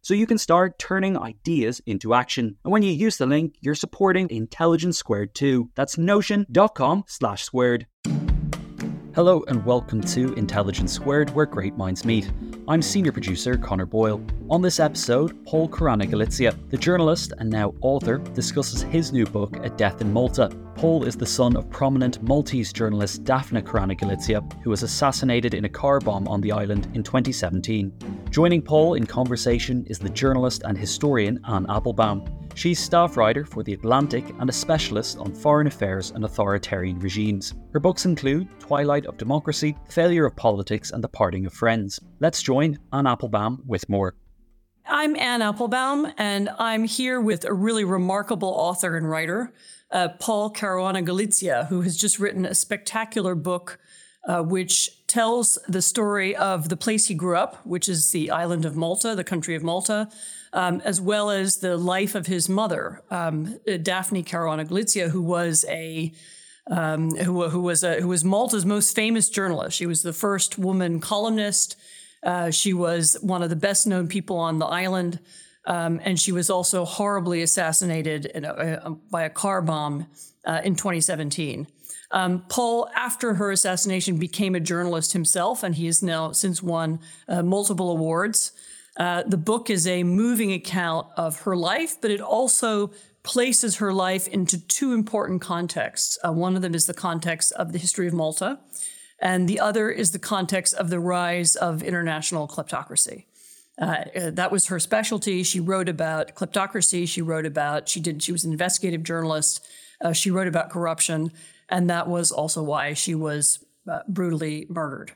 So you can start start turning ideas into action. And when you use the link, you're supporting Intelligence Squared too. That's notion.com slash squared. Hello and welcome to Intelligence Squared, where great minds meet. I'm senior producer Connor Boyle. On this episode, Paul Caruana the journalist and now author, discusses his new book, A Death in Malta. Paul is the son of prominent Maltese journalist Daphne Caruana Galizia, who was assassinated in a car bomb on the island in 2017. Joining Paul in conversation is the journalist and historian Anne Applebaum. She's staff writer for The Atlantic and a specialist on foreign affairs and authoritarian regimes. Her books include Twilight of Democracy, Failure of Politics, and The Parting of Friends. Let's join Anne Applebaum with more. I'm Anne Applebaum, and I'm here with a really remarkable author and writer, uh, Paul Caruana Galizia, who has just written a spectacular book uh, which tells the story of the place he grew up, which is the island of Malta, the country of Malta, um, as well as the life of his mother, um, Daphne Caruana Galizia, who was a um, who, who, was a, who was Malta's most famous journalist. She was the first woman columnist. Uh, she was one of the best known people on the island, um, and she was also horribly assassinated a, a, by a car bomb uh, in 2017. Um, Paul, after her assassination, became a journalist himself, and he has now since won uh, multiple awards. Uh, the book is a moving account of her life, but it also places her life into two important contexts. Uh, one of them is the context of the history of Malta, and the other is the context of the rise of international kleptocracy. Uh, uh, that was her specialty. She wrote about kleptocracy. She wrote about she did she was an investigative journalist. Uh, she wrote about corruption, and that was also why she was uh, brutally murdered.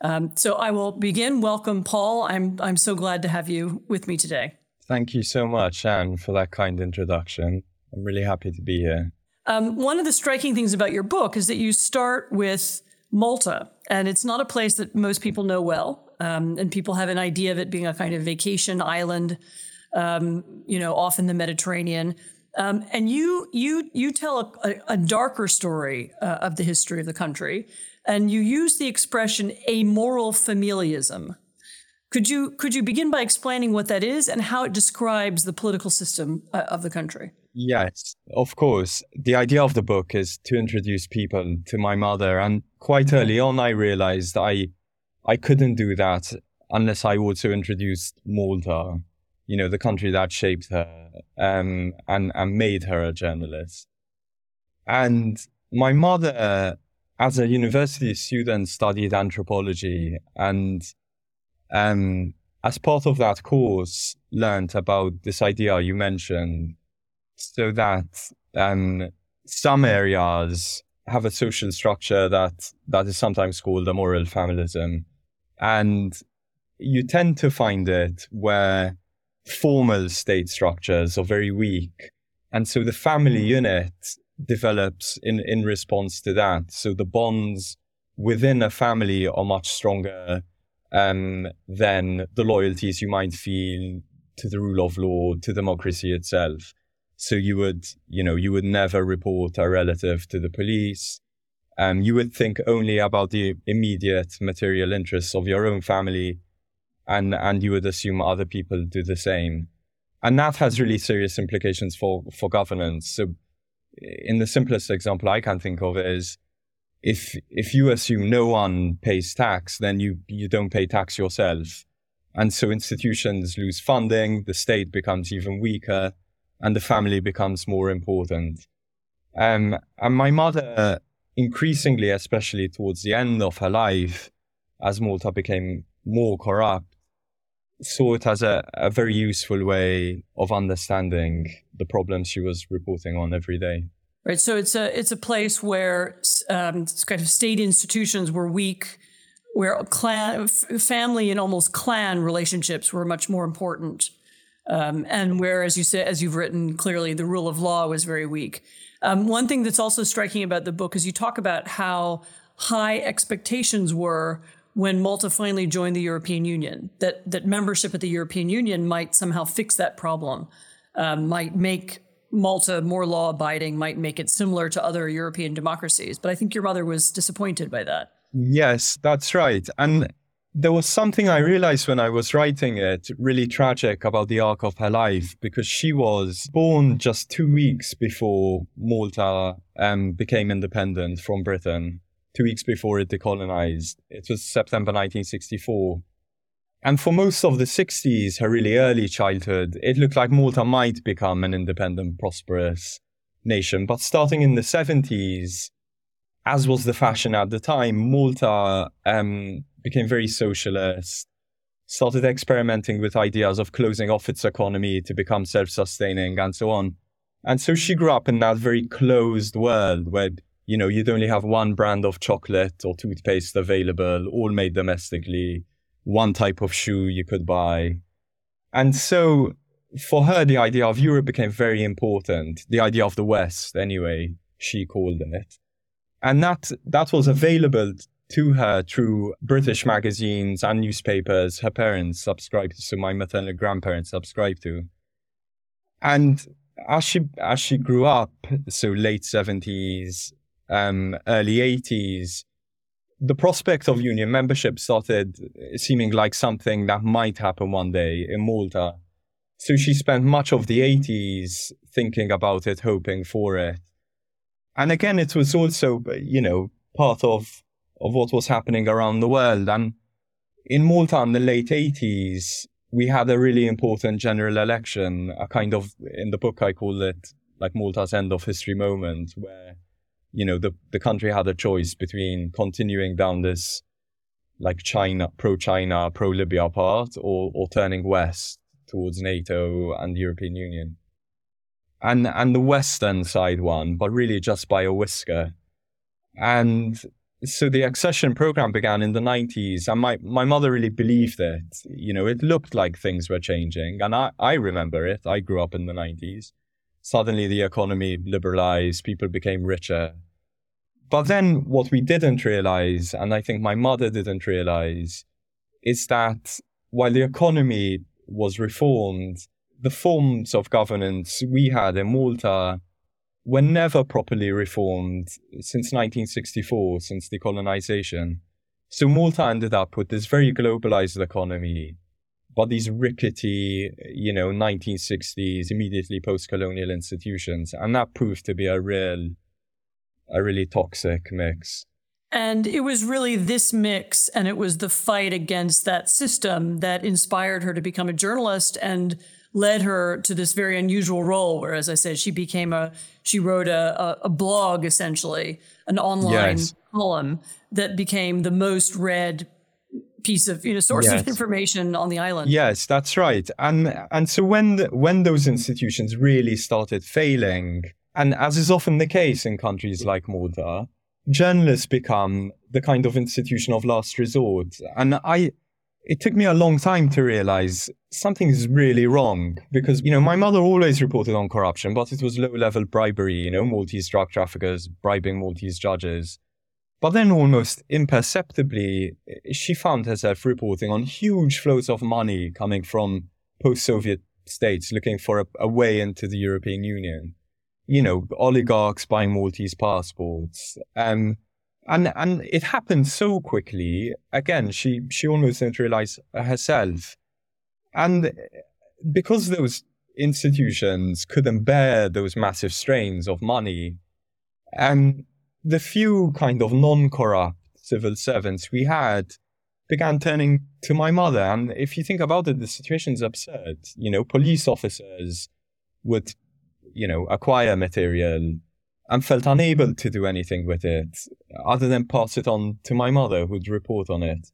Um, so I will begin. Welcome, Paul. I'm I'm so glad to have you with me today. Thank you so much, Anne, for that kind introduction. I'm really happy to be here. Um, one of the striking things about your book is that you start with Malta, and it's not a place that most people know well, um, and people have an idea of it being a kind of vacation island, um, you know, off in the Mediterranean. Um, and you you you tell a, a darker story uh, of the history of the country, and you use the expression amoral familialism. Could you could you begin by explaining what that is and how it describes the political system uh, of the country? Yes, of course. The idea of the book is to introduce people to my mother, and quite early on, I realized I I couldn't do that unless I also introduced Malta, you know, the country that shaped her um, and and made her a journalist. And my mother as a university student, studied anthropology, and um, as part of that course, learned about this idea you mentioned, so that um, some areas have a social structure that that is sometimes called amoral familism, and you tend to find it where formal state structures are very weak, and so the family unit develops in, in response to that. So the bonds within a family are much stronger um, than the loyalties you might feel to the rule of law, to democracy itself. So you would, you know, you would never report a relative to the police. Um, you would think only about the immediate material interests of your own family, and and you would assume other people do the same, and that has really serious implications for for governance. So in the simplest example I can think of is if if you assume no one pays tax, then you you don't pay tax yourself, and so institutions lose funding, the state becomes even weaker, and the family becomes more important. Um, and my mother increasingly, especially towards the end of her life, as Malta became more corrupt, saw it as a, a very useful way of understanding the problems she was reporting on every day. Right. So it's a it's a place where um, kind of state institutions were weak, where clan, family and almost clan relationships were much more important, um, and where, as you said, as you've written clearly, the rule of law was very weak. Um, one thing that's also striking about the book is you talk about how high expectations were when Malta finally joined the European Union, that, that membership at the European Union might somehow fix that problem, um, might make Malta more law abiding, might make it similar to other European democracies. But I think your mother was disappointed by that. Yes, that's right. And there was something I realized when I was writing it really tragic about the arc of her life because she was born just two weeks before Malta um, became independent from Britain two weeks before it decolonized. It was September 1964. And for most of the 60s, her really early childhood, it looked like Malta might become an independent, prosperous nation. But starting in the 70s, as was the fashion at the time, Malta um, became very socialist, started experimenting with ideas of closing off its economy to become self sustaining, and so on. And so she grew up in that very closed world where you know, you'd only have one brand of chocolate or toothpaste available, all made domestically, one type of shoe you could buy. And so for her, the idea of Europe became very important. The idea of the West, anyway, she called it. And that, that was available to her through British magazines and newspapers her parents subscribed to, so my maternal grandparents subscribed to. And as she as she grew up, so late seventies, um, early 80s, the prospect of union membership started seeming like something that might happen one day in Malta. So she spent much of the 80s thinking about it, hoping for it. And again, it was also, you know, part of, of what was happening around the world. And in Malta in the late 80s, we had a really important general election, a kind of, in the book, I call it like Malta's end of history moment, where you know, the, the country had a choice between continuing down this like China, pro China, pro Libya path or, or turning west towards NATO and the European Union. And, and the Western side won, but really just by a whisker. And so the accession program began in the 90s and my, my mother really believed it you know it looked like things were changing and I, I remember it i grew up in the 90s suddenly the economy liberalized people became richer but then what we didn't realize, and I think my mother didn't realize, is that while the economy was reformed, the forms of governance we had in Malta were never properly reformed since 1964, since decolonization. So Malta ended up with this very globalized economy, but these rickety, you know, 1960s, immediately post colonial institutions. And that proved to be a real a really toxic mix. And it was really this mix and it was the fight against that system that inspired her to become a journalist and led her to this very unusual role where as I said she became a she wrote a, a, blog essentially, an online yes. column that became the most read piece of you know source yes. of information on the island. Yes, that's right. And and so when the, when those institutions really started failing, and as is often the case in countries like Malta, journalists become the kind of institution of last resort. And I, it took me a long time to realize something is really wrong because, you know, my mother always reported on corruption, but it was low level bribery, you know, Maltese drug traffickers bribing Maltese judges. But then almost imperceptibly, she found herself reporting on huge flows of money coming from post Soviet states looking for a, a way into the European Union you know, oligarchs buying Maltese passports. Um, and and it happened so quickly. Again, she she almost didn't realize herself, and because those institutions couldn't bear those massive strains of money, um, the few kind of non-corrupt civil servants we had began turning to my mother. And if you think about it, the situation's absurd. You know, police officers would you know, acquire material and felt unable to do anything with it other than pass it on to my mother who'd report on it.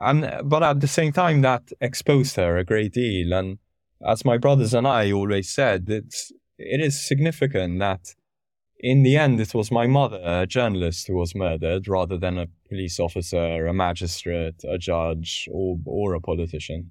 And but at the same time that exposed her a great deal and as my brothers and I always said, it's it is significant that in the end it was my mother, a journalist, who was murdered rather than a police officer, a magistrate, a judge, or or a politician.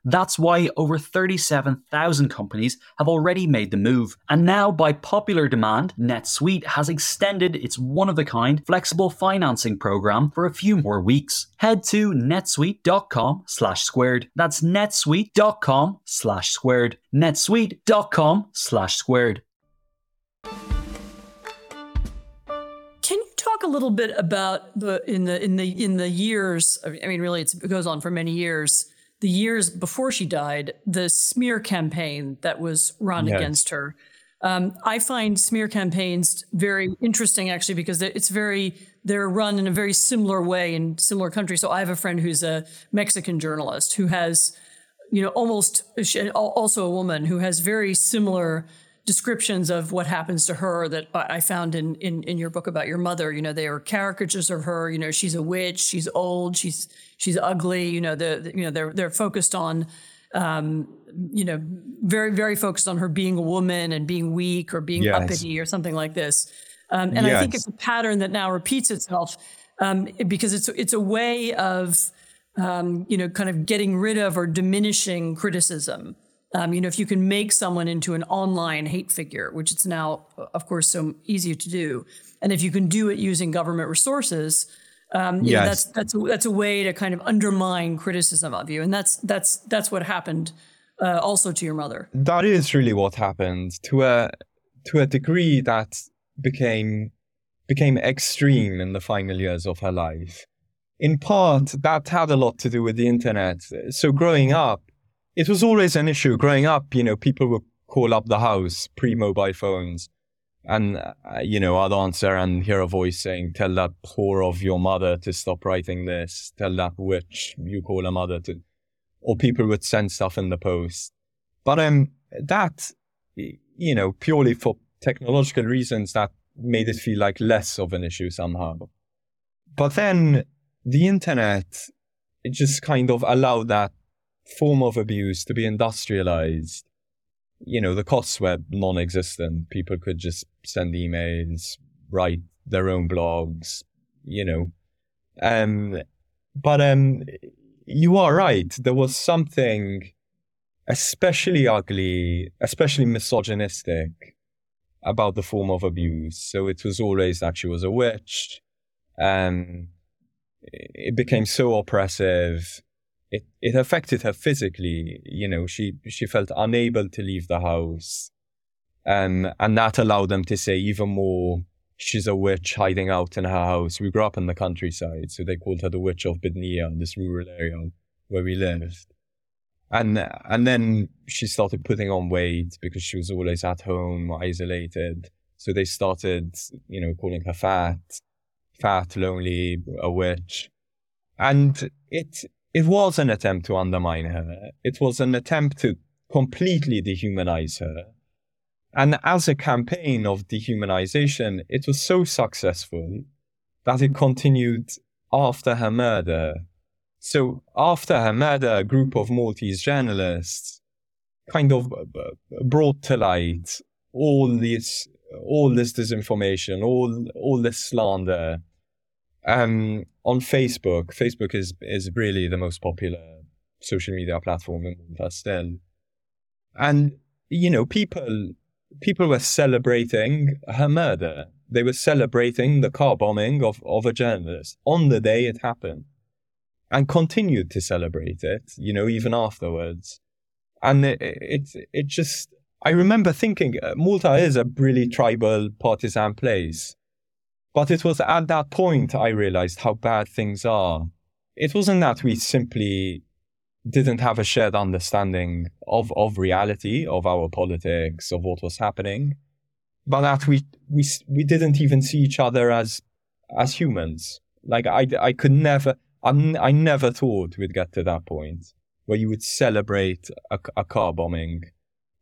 That's why over 37,000 companies have already made the move. And now, by popular demand, NetSuite has extended its one of a kind flexible financing program for a few more weeks. Head to netsuite.com slash squared. That's netsuite.com slash squared. netsuite.com slash squared. Can you talk a little bit about the in the in the in the years? I mean, really, it goes on for many years the years before she died, the smear campaign that was run yes. against her. Um, I find smear campaigns very interesting, actually, because it's very they're run in a very similar way in similar countries. So I have a friend who's a Mexican journalist who has, you know, almost also a woman who has very similar descriptions of what happens to her that I found in, in in your book about your mother. You know, they are caricatures of her. You know, she's a witch. She's old. She's she's ugly. You know, the, you know they're they're focused on. Um, you know, very, very focused on her being a woman and being weak or being yes. uppity or something like this. Um, and yes. I think it's a pattern that now repeats itself um, because it's it's a way of um, you know kind of getting rid of or diminishing criticism. Um, you know, if you can make someone into an online hate figure, which it's now, of course, so easy to do, and if you can do it using government resources, um, yes. Know, that's that's a, that's a way to kind of undermine criticism of you, and that's that's that's what happened uh, also to your mother. That is really what happened to a to a degree that became became extreme in the final years of her life. In part, that had a lot to do with the internet. So growing up, it was always an issue. Growing up, you know, people would call up the house pre-mobile phones, and uh, you know, I'd answer and hear a voice saying, "Tell that whore of your mother to stop writing this. Tell that witch you call a mother to." Or people would send stuff in the post, but um, that you know, purely for technological reasons, that made it feel like less of an issue somehow. But then the internet, it just kind of allowed that form of abuse to be industrialized, you know, the costs were non existent. People could just send emails, write their own blogs, you know. Um, but um, you are right. There was something especially ugly, especially misogynistic about the form of abuse. So it was always that she was a witch. Um, it became so oppressive it, it affected her physically. You know, she, she felt unable to leave the house. Um, and that allowed them to say even more she's a witch hiding out in her house. We grew up in the countryside, so they called her the Witch of Bidnija, this rural area where we lived. And and then she started putting on weight because she was always at home, isolated. So they started, you know, calling her fat, fat, lonely, a witch. And it it was an attempt to undermine her. It was an attempt to completely dehumanize her. And as a campaign of dehumanization, it was so successful that it continued after her murder. So after her murder, a group of Maltese journalists kind of uh, uh, brought to light all this, all this disinformation, all, all this slander, um, on Facebook. Facebook is, is really the most popular social media platform in Malta. And, you know, people people were celebrating her murder. They were celebrating the car bombing of, of a journalist on the day it happened and continued to celebrate it, you know, even afterwards. And it, it, it just, I remember thinking uh, Malta is a really tribal, partisan place. But it was at that point I realized how bad things are. It wasn't that we simply didn't have a shared understanding of, of reality, of our politics, of what was happening, but that we, we, we didn't even see each other as, as humans. Like I, I could never, I, I never thought we'd get to that point where you would celebrate a, a car bombing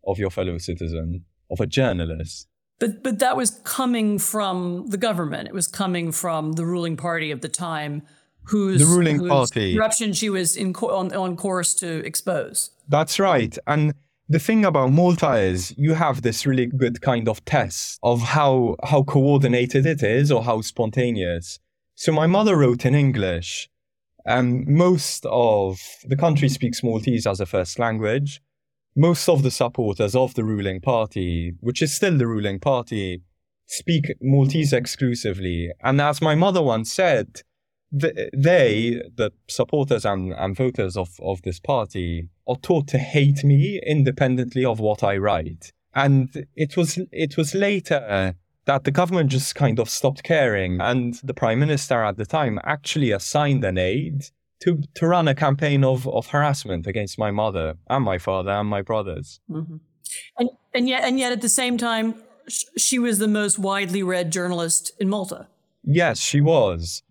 of your fellow citizen, of a journalist. But, but that was coming from the government. It was coming from the ruling party of the time whose, the ruling whose party corruption she was in on, on course to expose. That's right. And the thing about Malta is you have this really good kind of test of how how coordinated it is or how spontaneous. So my mother wrote in English. and most of the country speaks Maltese as a first language. Most of the supporters of the ruling party, which is still the ruling party, speak Maltese exclusively. And as my mother once said, they, the supporters and, and voters of, of this party, are taught to hate me independently of what I write. And it was it was later that the government just kind of stopped caring, and the prime minister at the time actually assigned an aide to to run a campaign of, of harassment against my mother and my father and my brothers. Mm-hmm. And and yet and yet at the same time, she was the most widely read journalist in Malta. Yes, she was.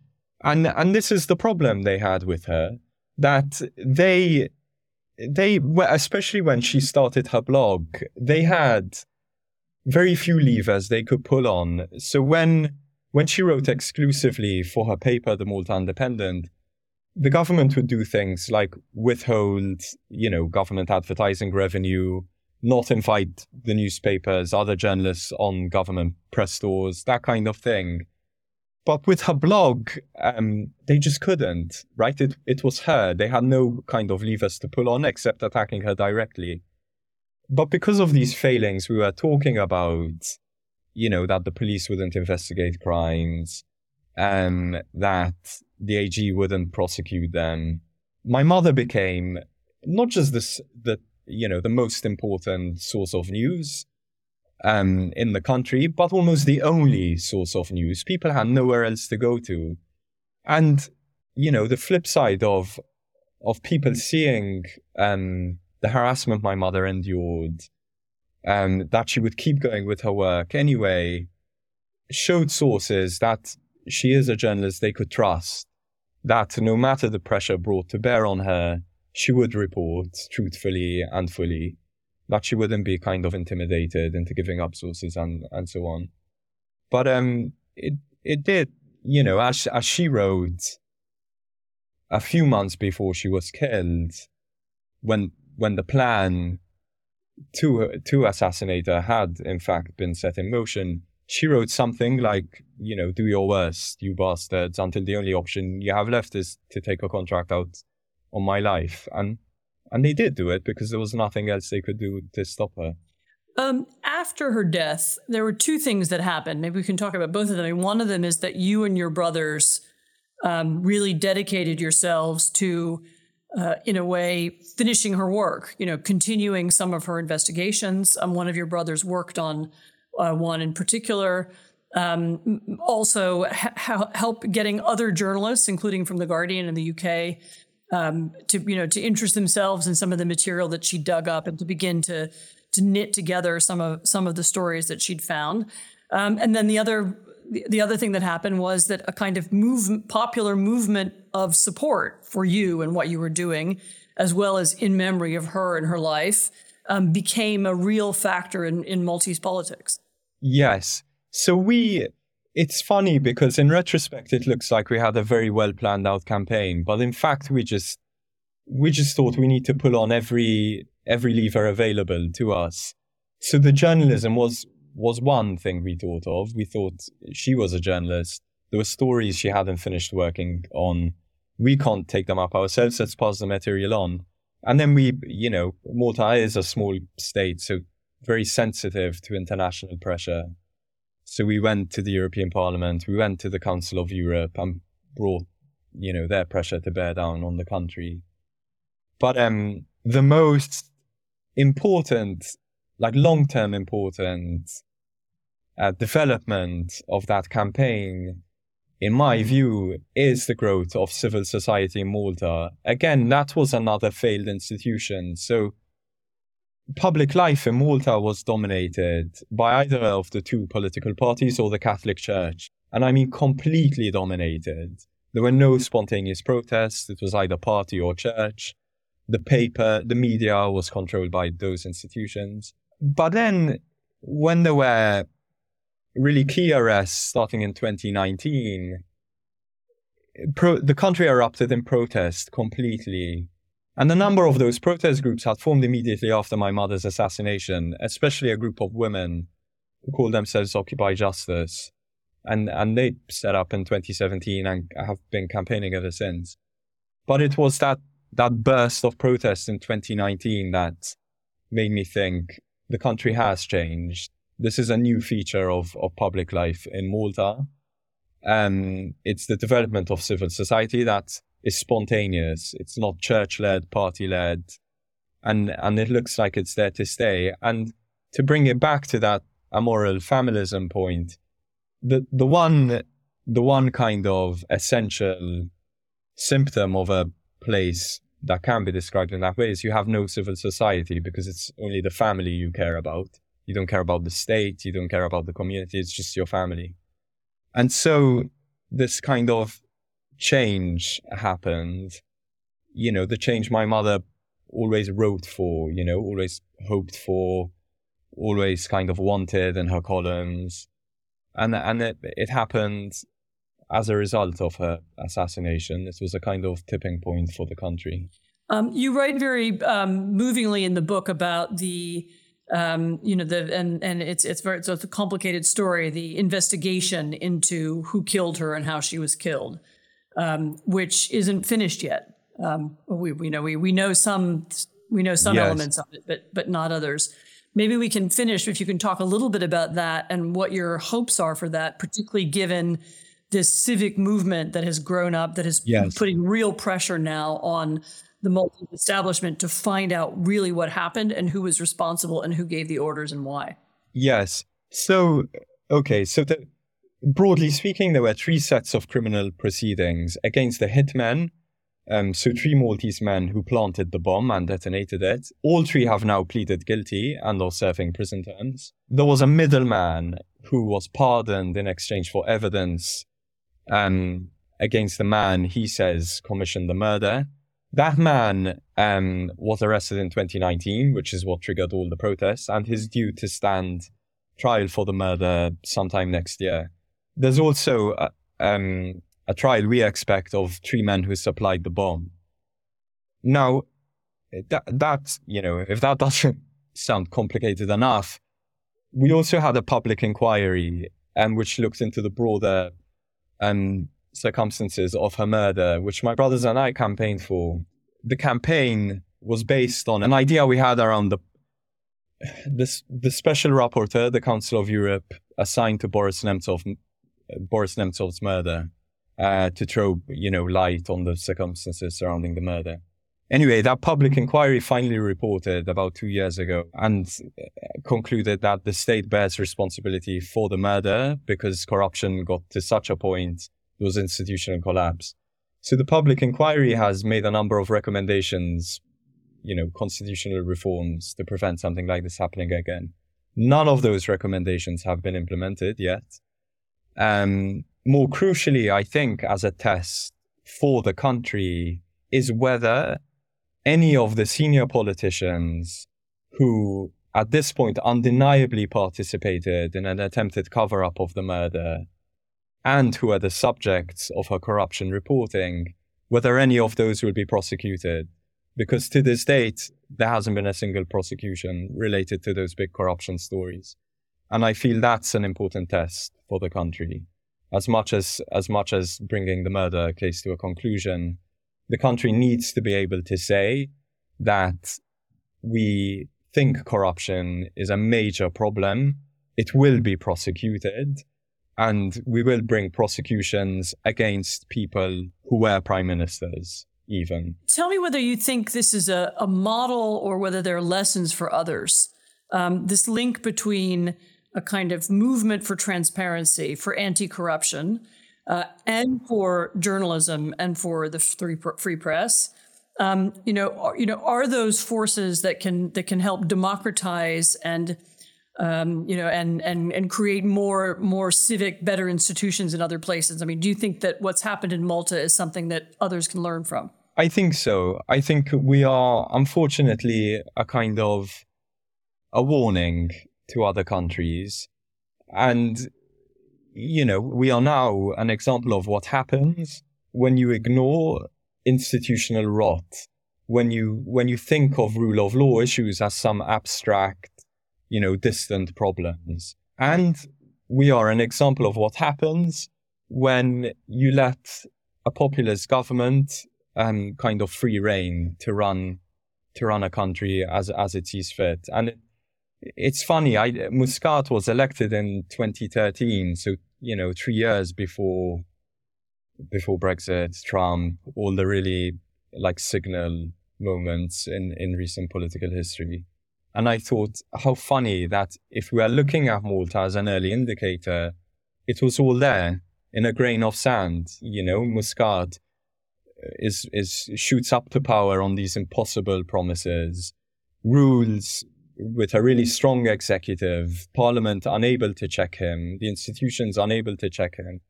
And and this is the problem they had with her that they they especially when she started her blog, they had very few levers they could pull on. So when when she wrote exclusively for her paper, The Malta Independent, the government would do things like withhold, you know, government advertising revenue, not invite the newspapers, other journalists on government press stores, that kind of thing. But with her blog, um, they just couldn't, right? It, it was her. They had no kind of levers to pull on except attacking her directly. But because of these failings, we were talking about, you know, that the police wouldn't investigate crimes, um, that the AG wouldn't prosecute them. My mother became not just this, the, you know, the most important source of news, um, in the country, but almost the only source of news. People had nowhere else to go to. And, you know, the flip side of, of people seeing um, the harassment my mother endured, um, that she would keep going with her work anyway, showed sources that she is a journalist they could trust, that no matter the pressure brought to bear on her, she would report truthfully and fully that she wouldn't be kind of intimidated into giving up sources and, and so on. But um, it it did, you know, as as she wrote a few months before she was killed, when when the plan to to assassinate her had in fact been set in motion, she wrote something like, you know, do your worst, you bastards, until the only option you have left is to take a contract out on my life. And and they did do it because there was nothing else they could do to stop her. Um, after her death, there were two things that happened. Maybe we can talk about both of them. I mean, one of them is that you and your brothers um, really dedicated yourselves to, uh, in a way, finishing her work. You know, continuing some of her investigations. Um, one of your brothers worked on uh, one in particular. Um, also, ha- help getting other journalists, including from the Guardian in the UK, um, to you know to interest themselves in some of the material that she dug up and to begin to to knit together some of some of the stories that she'd found. Um, and then the other the other thing that happened was that a kind of move, popular movement of support for you and what you were doing, as well as in memory of her and her life, um, became a real factor in, in Maltese politics. Yes. So we, it's funny because in retrospect, it looks like we had a very well planned out campaign, but in fact, we just, we just thought we need to pull on every, every lever available to us. So the journalism was, was one thing we thought of. We thought she was a journalist. There were stories she hadn't finished working on. We can't take them up ourselves. Let's pass the material on. And then we, you know, Malta is a small state, so very sensitive to international pressure. So we went to the European Parliament, we went to the Council of Europe and brought, you know, their pressure to bear down on the country. But um, the most important, like long term important uh, development of that campaign, in my view, is the growth of civil society in Malta. Again, that was another failed institution. So public life in Malta was dominated by either of the two political parties or the Catholic Church. And I mean completely dominated. There were no spontaneous protests. It was either party or church. The paper, the media was controlled by those institutions. But then when there were really key arrests starting in 2019, pro- the country erupted in protest completely and a number of those protest groups had formed immediately after my mother's assassination, especially a group of women who called themselves Occupy Justice. And, and they set up in 2017 and have been campaigning ever since. But it was that, that burst of protest in 2019 that made me think the country has changed. This is a new feature of, of public life in Malta. And it's the development of civil society that is spontaneous. It's not church led, party led, and and it looks like it's there to stay. And to bring it back to that amoral familism point, the the one the one kind of essential symptom of a place that can be described in that way is you have no civil society because it's only the family you care about. You don't care about the state, you don't care about the community, it's just your family. And so this kind of change happened, you know, the change my mother always wrote for, you know, always hoped for, always kind of wanted in her columns. And, and it, it happened as a result of her assassination. This was a kind of tipping point for the country. Um, you write very um, movingly in the book about the um, you know the and and it's it's very it's a complicated story the investigation into who killed her and how she was killed um, which isn't finished yet. Um, we, we know we, we know some we know some yes. elements of it, but but not others. Maybe we can finish if you can talk a little bit about that and what your hopes are for that, particularly given this civic movement that has grown up, that is yes. putting real pressure now on the multi establishment to find out really what happened and who was responsible and who gave the orders and why. Yes. So okay, so the broadly speaking, there were three sets of criminal proceedings against the hitmen. Um, so three Maltese men who planted the bomb and detonated it. All three have now pleaded guilty and are serving prison terms. There was a middleman who was pardoned in exchange for evidence um, against the man he says commissioned the murder. That man um, was arrested in 2019, which is what triggered all the protests, and he's due to stand trial for the murder sometime next year. There's also a, um, a trial we expect of three men who supplied the bomb. Now, that, that, you know, if that doesn't sound complicated enough, we also had a public inquiry um, which looked into the broader um, circumstances of her murder, which my brothers and I campaigned for. The campaign was based on an idea we had around the this the special rapporteur, the Council of Europe, assigned to Boris Nemtsov Boris Nemtsov's murder uh, to throw, you know, light on the circumstances surrounding the murder. Anyway, that public inquiry finally reported about two years ago and uh, concluded that the state bears responsibility for the murder because corruption got to such a point, there was institutional collapse. So the public inquiry has made a number of recommendations, you know, constitutional reforms to prevent something like this happening again. None of those recommendations have been implemented yet. Um, more crucially, I think, as a test for the country, is whether any of the senior politicians who, at this point, undeniably participated in an attempted cover up of the murder and who are the subjects of her corruption reporting, whether any of those will be prosecuted. Because to this date, there hasn't been a single prosecution related to those big corruption stories. And I feel that's an important test for the country. As much as, as much as bringing the murder case to a conclusion, the country needs to be able to say that we think corruption is a major problem. It will be prosecuted and we will bring prosecutions against people who were prime ministers even. Tell me whether you think this is a, a model or whether there are lessons for others. Um, this link between a kind of movement for transparency, for anti corruption, uh, and for journalism and for the free, press. Um, you know, are, you know, are those forces that can that can help democratize and um, you know, and and and create more more civic, better institutions in other places. I mean, do you think that what's happened in Malta is something that others can learn from? I think so. I think we are unfortunately a kind of a warning to other countries, and you know, we are now an example of what happens when you ignore institutional rot, when you when you think of rule of law issues as some abstract you know, distant problems. And we are an example of what happens when you let a populist government um, kind of free reign to run to run a country as as it sees fit. And it, it's funny, I Muscat was elected in 2013, so you know, three years before before Brexit, Trump, all the really like signal moments in in recent political history. And I thought, how funny that if we are looking at Malta as an early indicator, it was all there in a grain of sand. You know, Muscat uh, is, is shoots up to power on these impossible promises, rules with a really strong executive, parliament unable to check him, the institutions unable to check him,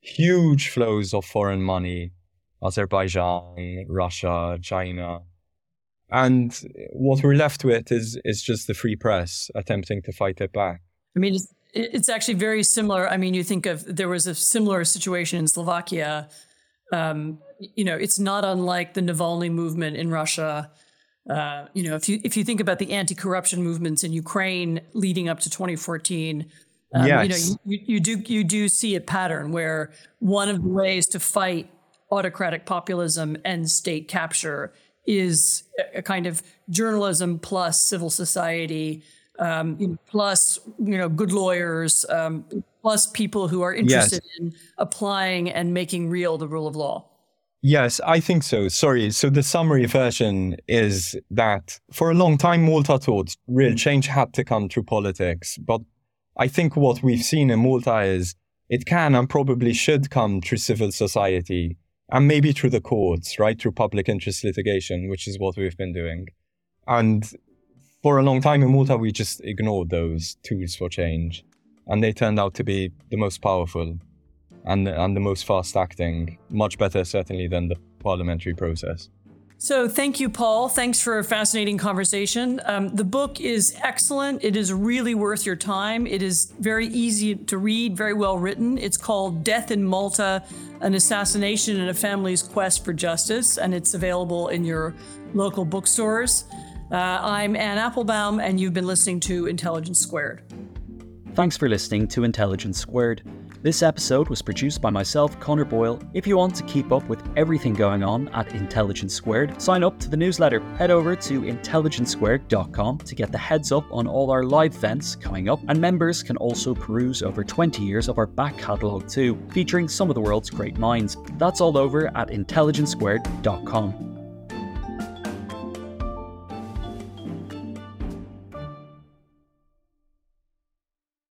huge flows of foreign money, Azerbaijan, Russia, China, and what we're left with is is just the free press attempting to fight it back. I mean, it's, it's actually very similar. I mean, you think of there was a similar situation in Slovakia. Um, you know, it's not unlike the Navalny movement in Russia. Uh, you know, if you if you think about the anti-corruption movements in Ukraine leading up to 2014, um, yes. you know, you, you do you do see a pattern where one of the ways to fight autocratic populism and state capture is a kind of journalism plus civil society, um, you know, plus you know good lawyers, um, plus people who are interested yes. in applying and making real the rule of law. Yes, I think so. Sorry. So the summary version is that for a long time, Malta thought real mm. change had to come through politics. But I think what we've seen in Malta is it can and probably should come through civil society and maybe through the courts, right? Through public interest litigation, which is what we've been doing. And for a long time in Malta, we just ignored those tools for change. And they turned out to be the most powerful and, and the most fast acting, much better, certainly, than the parliamentary process. So, thank you, Paul. Thanks for a fascinating conversation. Um, the book is excellent. It is really worth your time. It is very easy to read, very well written. It's called Death in Malta An Assassination and a Family's Quest for Justice, and it's available in your local bookstores. Uh, I'm Anne Applebaum, and you've been listening to Intelligence Squared. Thanks for listening to Intelligence Squared. This episode was produced by myself, Connor Boyle. If you want to keep up with everything going on at Intelligence Squared, sign up to the newsletter. Head over to intelligencesquared.com to get the heads up on all our live events coming up, and members can also peruse over 20 years of our back catalogue too, featuring some of the world's great minds. That's all over at intelligencesquared.com.